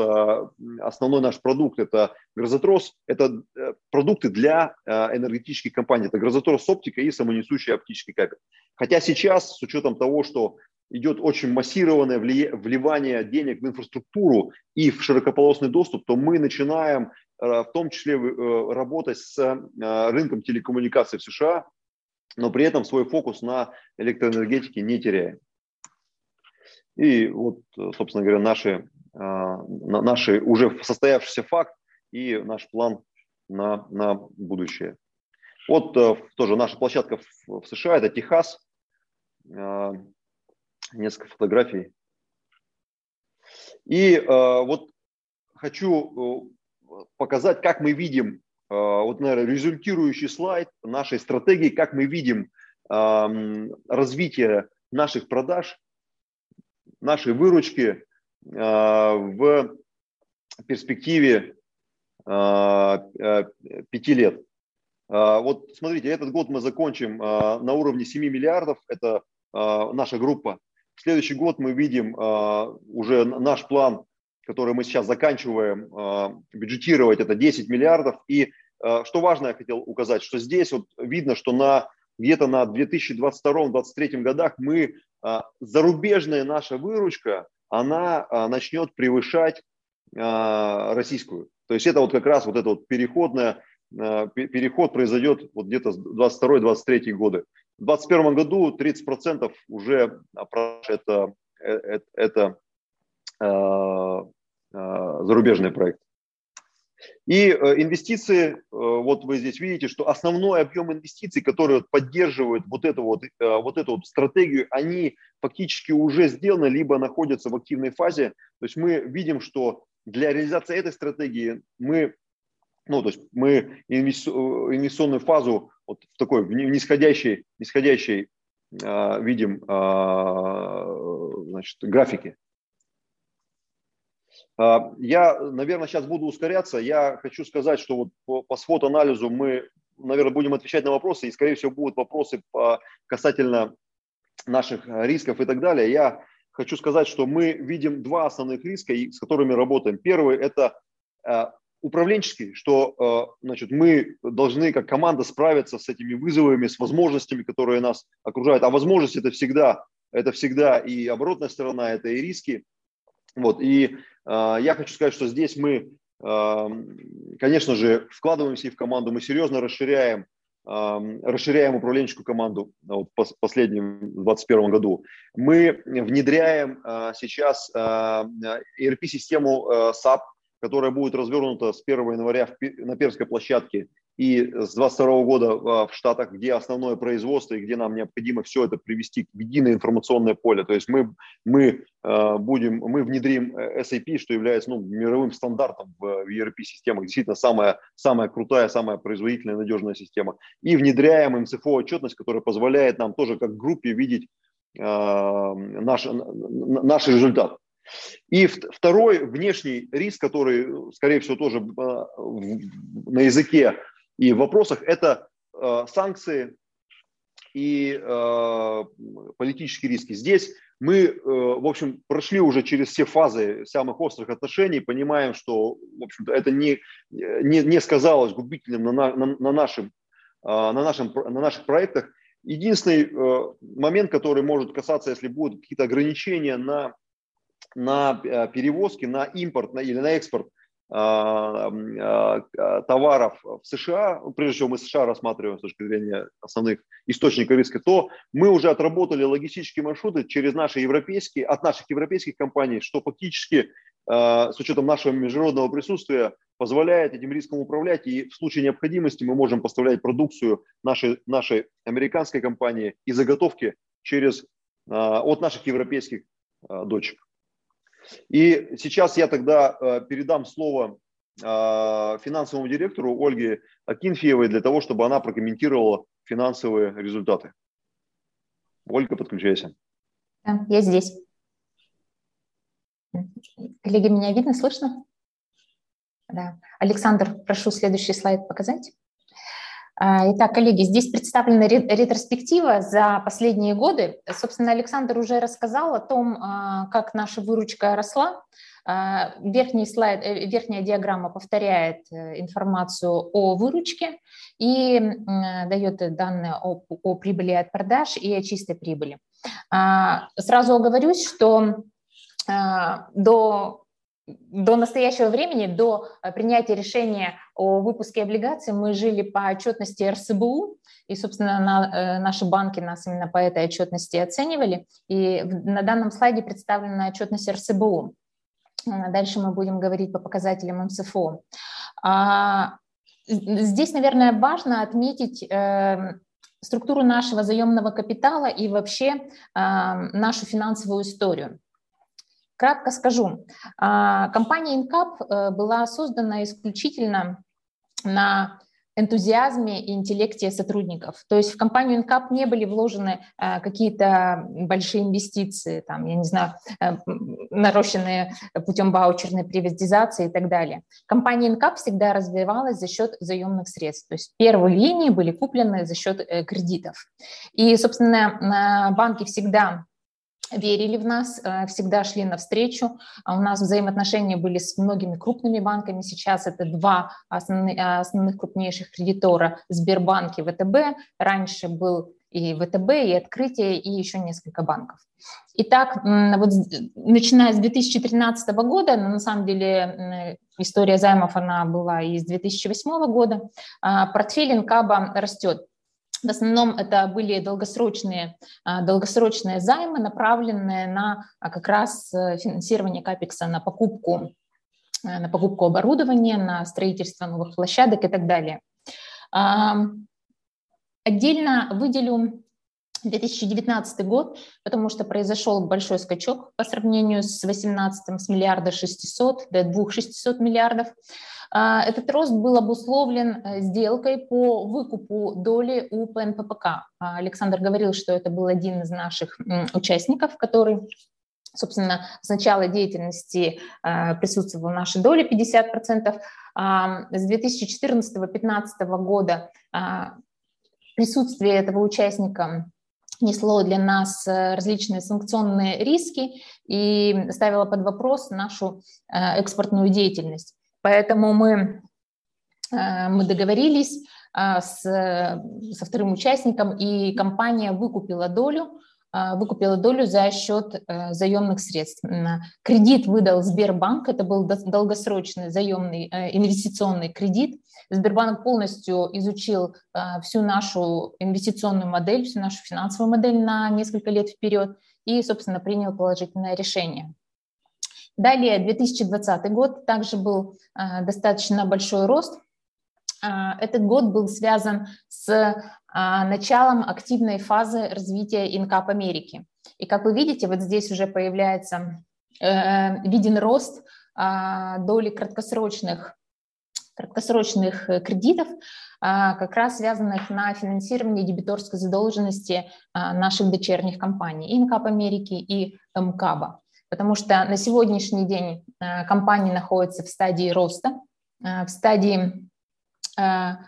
основной наш продукт это грозотрос, это э, продукты для энергетических компаний, это грозотрос оптика и самонесущий оптический кабель. Хотя сейчас, с учетом того, что идет очень массированное вливание денег в инфраструктуру и в широкополосный доступ, то мы начинаем в том числе э, работать с э, рынком телекоммуникаций в США, но при этом свой фокус на электроэнергетике не теряем. И вот, собственно говоря, наши, наши уже состоявшийся факт и наш план на, на будущее. Вот тоже наша площадка в США, это Техас несколько фотографий. И э, вот хочу э, показать, как мы видим, э, вот, наверное, результирующий слайд нашей стратегии, как мы видим э, развитие наших продаж, нашей выручки э, в перспективе э, пяти лет. Вот смотрите, этот год мы закончим на уровне 7 миллиардов, это наша группа. В следующий год мы видим уже наш план, который мы сейчас заканчиваем а, бюджетировать, это 10 миллиардов. И а, что важно, я хотел указать, что здесь вот видно, что на где-то на 2022-2023 годах мы, зарубежная наша выручка, она начнет превышать российскую. То есть это вот как раз вот это вот переходное, переход произойдет вот где-то 22-23 годы. В 2021 году 30% уже это, это, это э, э, зарубежный проект. И э, инвестиции, вот вы здесь видите, что основной объем инвестиций, которые поддерживают вот эту вот, вот эту вот стратегию, они фактически уже сделаны, либо находятся в активной фазе. То есть мы видим, что для реализации этой стратегии мы, ну, то есть мы инвестиционную фазу вот в такой в нисходящей, нисходящей видим значит, графики. Э, я, наверное, сейчас буду ускоряться. Я хочу сказать, что вот по, по свод-анализу мы, наверное, будем отвечать на вопросы, и, скорее всего, будут вопросы по, касательно наших рисков и так далее. Я хочу сказать, что мы видим два основных риска, с которыми работаем. Первый – это управленческий, что э, значит, мы должны как команда справиться с этими вызовами, с возможностями, которые нас окружают. А возможности это всегда, это всегда и оборотная сторона, это и риски. Вот, и э, я хочу сказать, что здесь мы, э, конечно же, вкладываемся и в команду, мы серьезно расширяем расширяем управленческую команду вот, в последнем 2021 году. Мы внедряем сейчас ERP-систему SAP, которая будет развернута с 1 января на Перской площадке и с 22 года а, в Штатах, где основное производство и где нам необходимо все это привести в единое информационное поле. То есть мы, мы, а, будем, мы внедрим э, SAP, что является ну, мировым стандартом в ERP-системах, действительно самая, самая крутая, самая производительная, надежная система. И внедряем МЦФО-отчетность, которая позволяет нам тоже как группе видеть э, наш, наш результат. И второй внешний риск, который, скорее всего, тоже на языке и в вопросах это э, санкции и э, политические риски. Здесь мы, э, в общем, прошли уже через все фазы самых острых отношений, понимаем, что, в общем-то, это не, не, не сказалось губительным на, на, на, нашем, э, на, нашем, на наших проектах. Единственный э, момент, который может касаться, если будут какие-то ограничения на, на э, перевозки, на импорт на, или на экспорт – товаров в США, прежде всего мы США рассматриваем с точки зрения основных источников риска, то мы уже отработали логистические маршруты через наши европейские, от наших европейских компаний, что фактически а, с учетом нашего международного присутствия позволяет этим риском управлять, и в случае необходимости мы можем поставлять продукцию нашей, нашей американской компании и заготовки через, от наших европейских дочек. И сейчас я тогда э, передам слово э, финансовому директору Ольге Акинфеевой для того, чтобы она прокомментировала финансовые результаты. Ольга, подключайся. Я здесь. Коллеги, меня видно, слышно? Да. Александр, прошу следующий слайд показать. А, итак, коллеги, здесь представлена ретроспектива за последние годы. Собственно, Александр уже рассказал о том, а, как наша выручка росла. А, верхний слайд, э, верхняя диаграмма повторяет э, информацию о выручке и дает данные о, о прибыли от продаж и о чистой прибыли. Сразу оговорюсь, что до до настоящего времени, до э, принятия решения о выпуске облигаций, мы жили по отчетности РСБУ, и, собственно, на, э, наши банки нас именно по этой отчетности оценивали. И на данном слайде представлена отчетность РСБУ. Э, дальше мы будем говорить по показателям МСФО. А, здесь, наверное, важно отметить структуру нашего заемного капитала и вообще нашу финансовую историю. Кратко скажу. А, компания Incap э, была создана исключительно на энтузиазме и интеллекте сотрудников. То есть в компанию Incap не были вложены э, какие-то большие инвестиции, там, я не знаю, э, нарощенные путем ваучерной приватизации и так далее. Компания Incap всегда развивалась за счет заемных средств. То есть первые линии были куплены за счет кредитов. И, собственно, банки всегда верили в нас, э, всегда шли навстречу. А у нас взаимоотношения были с многими крупными банками. Сейчас это два основных, основных крупнейших кредитора – Сбербанк и ВТБ. Раньше был и ВТБ, и Открытие, и еще несколько банков. Итак, вот начиная с 2013 года, но на самом деле история займов она была и с 2008 года, а, портфель Инкаба растет. В основном это были долгосрочные, а, долгосрочные займы, направленные на а, как раз э, финансирование капекса на покупку, э, на покупку оборудования, на строительство новых площадок и так далее. Отдельно выделю 2019 год, потому что произошел большой скачок по сравнению с 2018 с миллиарда 600 до 2 600 миллиардов. А, этот рост был обусловлен э, сделкой по выкупу доли у ПНППК. А, Александр говорил, что это был один из наших участников, который собственно, с начала деятельности э, присутствовал в нашей доле 50%. С 2014-2015 года а, присутствие этого участника несло для нас э, различные санкционные риски и ставило под вопрос нашу экспортную деятельность. Поэтому мы, э, мы договорились э, с, со вторым участником, и компания выкупила долю выкупила долю за счет заемных средств. Кредит выдал Сбербанк, это был долгосрочный заемный инвестиционный кредит. Сбербанк полностью изучил всю нашу инвестиционную модель, всю нашу финансовую модель на несколько лет вперед и, собственно, принял положительное решение. Далее, 2020 год также был достаточно большой рост. Этот год был связан с а, началом активной фазы развития Инкап Америки. И как вы видите, вот здесь уже появляется э, виден рост доли краткосрочных, краткосрочных кредитов, как раз связанных на финансирование дебиторской задолженности наших дочерних компаний Инкап Америки и МКАБа. Потому что на сегодняшний день компании находятся в стадии роста, в стадии а,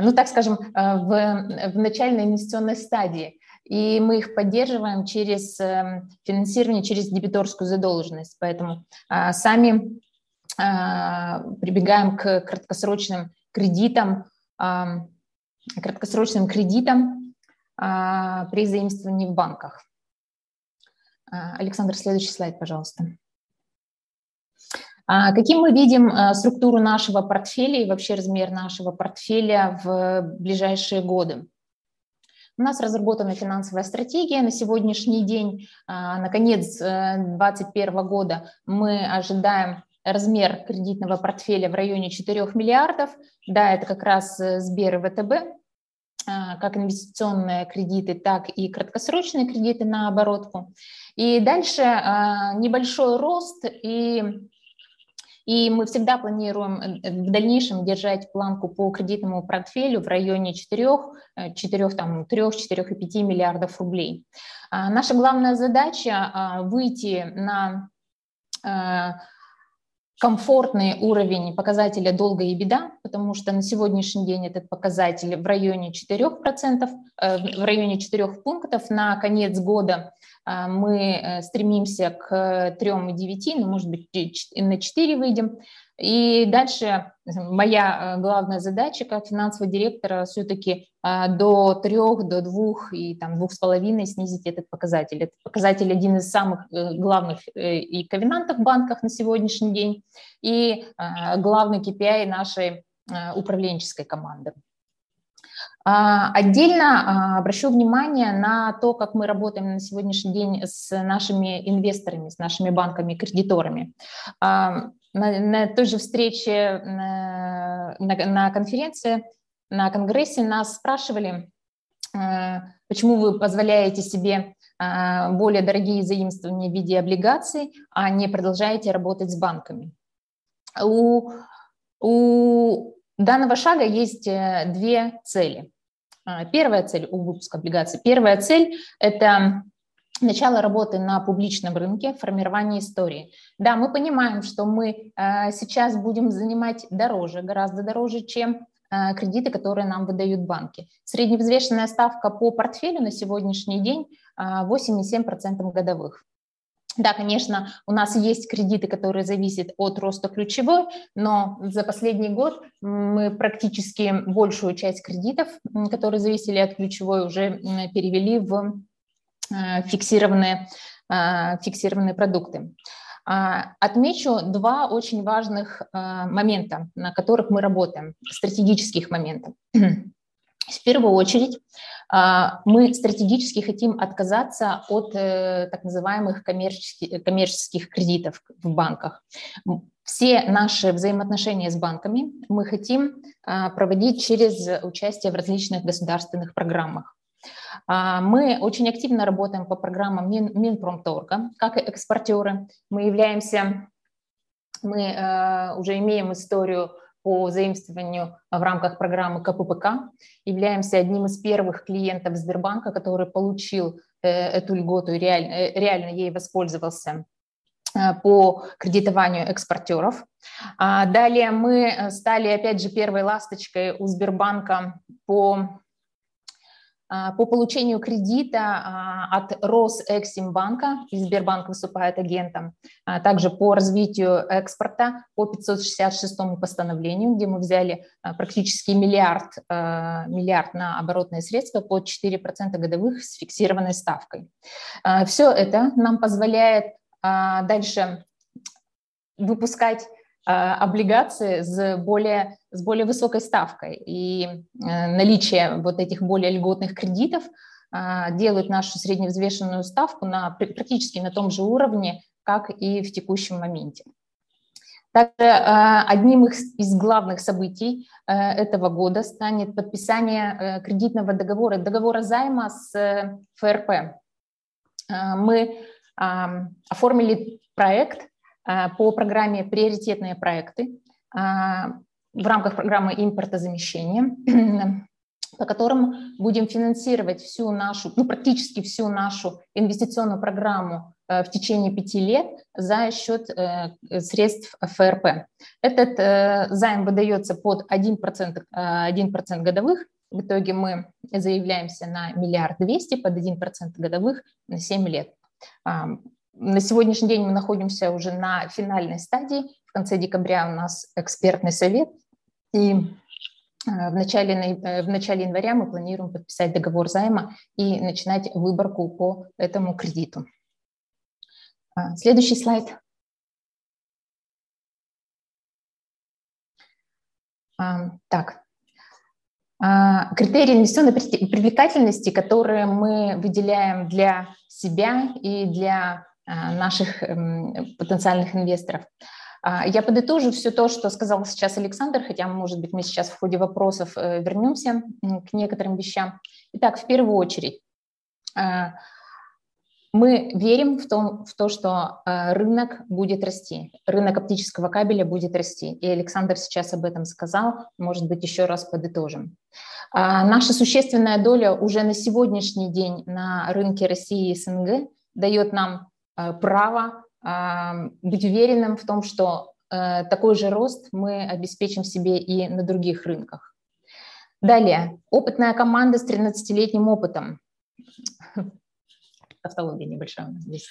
ну, так скажем, в, в начальной инвестиционной стадии. И мы их поддерживаем через финансирование, через дебиторскую задолженность. Поэтому сами прибегаем к краткосрочным кредитам, краткосрочным кредитам при заимствовании в банках. Александр, следующий слайд, пожалуйста. А каким мы видим э, структуру нашего портфеля и вообще размер нашего портфеля в ближайшие годы? У нас разработана финансовая стратегия на сегодняшний день. А, на конец 2021 э, года мы ожидаем размер кредитного портфеля в районе 4 миллиардов. Да, это как раз э, Сбер и ВТБ, а, как инвестиционные кредиты, так и краткосрочные кредиты на оборотку. И дальше небольшой рост и и мы всегда планируем э, в дальнейшем держать планку по кредитному портфелю в районе 4, 4, там, 3, 4 и 5 миллиардов рублей. А наша главная задача а, выйти на а, комфортный уровень показателя долга и беда, потому что на сегодняшний день этот показатель в районе 4%, э, в районе 4 пунктов. На конец года а, мы э, стремимся к 3,9, ну, может быть, на 4 выйдем. И дальше моя э, главная задача как финансового директора все-таки а, до 3, до 2 и там 2,5 снизить этот показатель. Этот показатель один из самых э, главных и ковенантов в банках на сегодняшний день, и а, главный KPI нашей управленческой команды. А, отдельно а, обращу внимание на то, как мы работаем на сегодняшний день с нашими инвесторами, с нашими банками, кредиторами. А, на, на той же встрече на, на конференции, на конгрессе нас спрашивали, почему вы позволяете себе более дорогие заимствования в виде облигаций, а не продолжаете работать с банками. У, у данного шага есть э, две цели. А, первая цель у выпуска облигаций. Первая цель – это начало работы на публичном рынке, формирование истории. Да, мы понимаем, что мы э, сейчас будем занимать дороже, гораздо дороже, чем э, кредиты, которые нам выдают банки. Средневзвешенная ставка по портфелю на сегодняшний день 8,7% годовых. Да, конечно, у нас есть кредиты, которые зависят от роста ключевой, но за последний год мы практически большую часть кредитов, которые зависели от ключевой, уже перевели в э, фиксированные, э, фиксированные продукты. А, отмечу два очень важных э, момента, на которых мы работаем, стратегических моментов. В первую очередь мы стратегически хотим отказаться от э, так называемых коммерческих, коммерческих кредитов в банках. Все наши взаимоотношения с банками мы хотим а, проводить через участие в различных государственных программах. А, мы очень активно работаем по программам Минпромторга, как и экспортеры. Мы являемся, мы э, уже имеем историю по заимствованию в рамках программы КППК. Являемся одним из первых клиентов Сбербанка, который получил э, эту льготу и реально, э, реально ей воспользовался э, по кредитованию экспортеров. А далее мы стали, опять же, первой ласточкой у Сбербанка по по получению кредита а, от Росэксимбанка, Сбербанк выступает агентом, а также по развитию экспорта по 566 постановлению, где мы взяли практически миллиард, миллиард на оборотные средства под 4% годовых с фиксированной ставкой. Все это нам позволяет дальше выпускать облигации с более с более высокой ставкой. И э, наличие вот этих более льготных кредитов а, делает нашу средневзвешенную ставку на, практически на том же уровне, как и в текущем моменте. Также э, одним из главных событий э, этого года станет подписание кредитного договора, договора займа с ФРП. Мы оформили проект по программе «Приоритетные проекты», в рамках программы импортозамещения, по которым будем финансировать всю нашу, ну, практически всю нашу инвестиционную программу э, в течение пяти лет за счет э, средств ФРП. Этот э, займ выдается под 1%, 1% годовых. В итоге мы заявляемся на миллиард двести под 1% годовых на 7 лет. На сегодняшний день мы находимся уже на финальной стадии. В конце декабря у нас экспертный совет, и э, в начале, э, в начале января мы планируем подписать договор займа и начинать выборку по этому кредиту. А, следующий слайд. А, так, а, критерии инвестиционной привлекательности, которые мы выделяем для себя и для наших эм, потенциальных инвесторов – а, я подытожу все то, что сказал сейчас Александр, хотя, может быть, мы сейчас в ходе вопросов э, вернемся к некоторым вещам. Итак, в первую очередь, а, мы верим в, том, в то, что э, рынок будет расти, рынок оптического кабеля будет расти. И Александр сейчас об этом сказал, может быть, еще раз подытожим. А, наша существенная доля уже на сегодняшний день на рынке России и СНГ дает нам э, право быть уверенным в том, что э, такой же рост мы обеспечим себе и на других рынках. Далее, опытная команда с 13-летним опытом. Автология небольшая у нас здесь.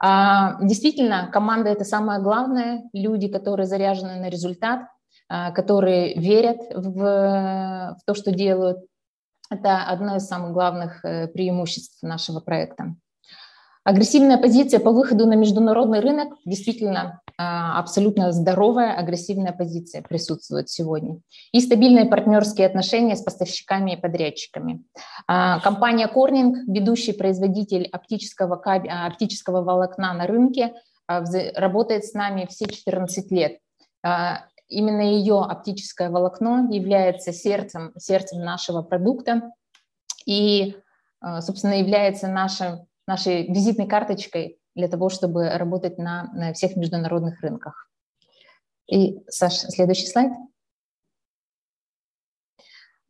А, действительно, команда – это самое главное. Люди, которые заряжены на результат, которые верят в, в то, что делают. Это одно из самых главных э, преимуществ нашего проекта. Агрессивная позиция по выходу на международный рынок действительно а, абсолютно здоровая агрессивная позиция присутствует сегодня. И стабильные партнерские отношения с поставщиками и подрядчиками. А, компания Corning, ведущий производитель оптического, оптического волокна на рынке, а, работает с нами все 14 лет. Именно ее оптическое волокно является сердцем, сердцем нашего продукта и, собственно, является нашим нашей визитной карточкой для того, чтобы работать на, на всех международных рынках. И, Саша, следующий слайд.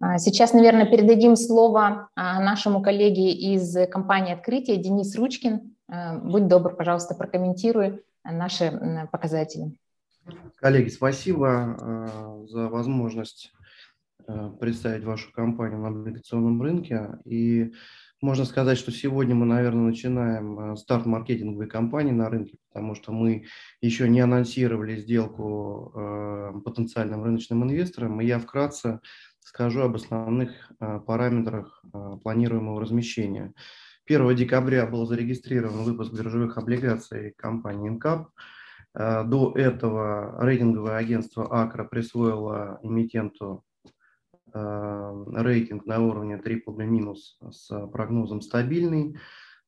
А, сейчас, наверное, передадим слово а, нашему коллеге из компании «Открытие» Денис Ручкин. А, будь добр, пожалуйста, прокомментируй наши показатели. Коллеги, спасибо за возможность представить вашу компанию на облигационном рынке. И можно сказать, что сегодня мы, наверное, начинаем э, старт маркетинговой кампании на рынке, потому что мы еще не анонсировали сделку э, потенциальным рыночным инвесторам, и я вкратце скажу об основных э, параметрах планируемого размещения. 1 декабря был зарегистрирован выпуск биржевых облигаций компании Incap. До этого рейтинговое агентство Акра присвоило эмитенту рейтинг на уровне BBB- с прогнозом стабильный.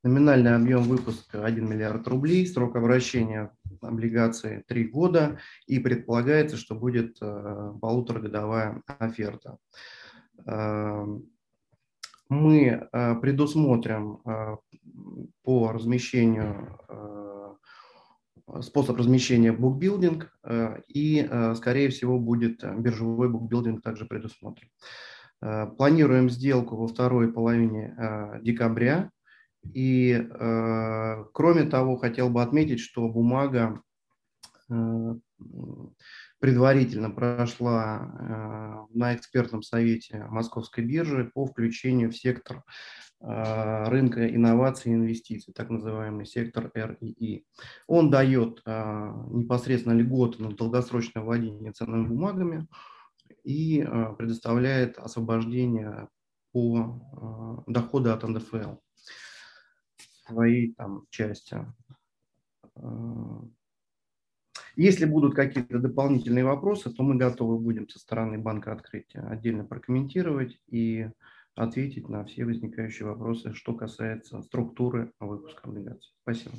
Номинальный объем выпуска 1 миллиард рублей, срок обращения облигации 3 года и предполагается, что будет э, полуторагодовая оферта. Э, мы предусмотрим по размещению способ размещения букбилдинг, э, и, э, скорее всего, будет э, биржевой букбилдинг также предусмотрен. Планируем сделку во второй половине декабря. И, кроме того, хотел бы отметить, что бумага предварительно прошла на экспертном совете Московской биржи по включению в сектор рынка инноваций и инвестиций, так называемый сектор РИИ. Он дает непосредственно льготы на долгосрочное владение ценными бумагами и предоставляет освобождение по доходу от НДФЛ своей там части. Если будут какие-то дополнительные вопросы, то мы готовы будем со стороны банка открытия отдельно прокомментировать и ответить на все возникающие вопросы, что касается структуры выпуска облигаций. Спасибо.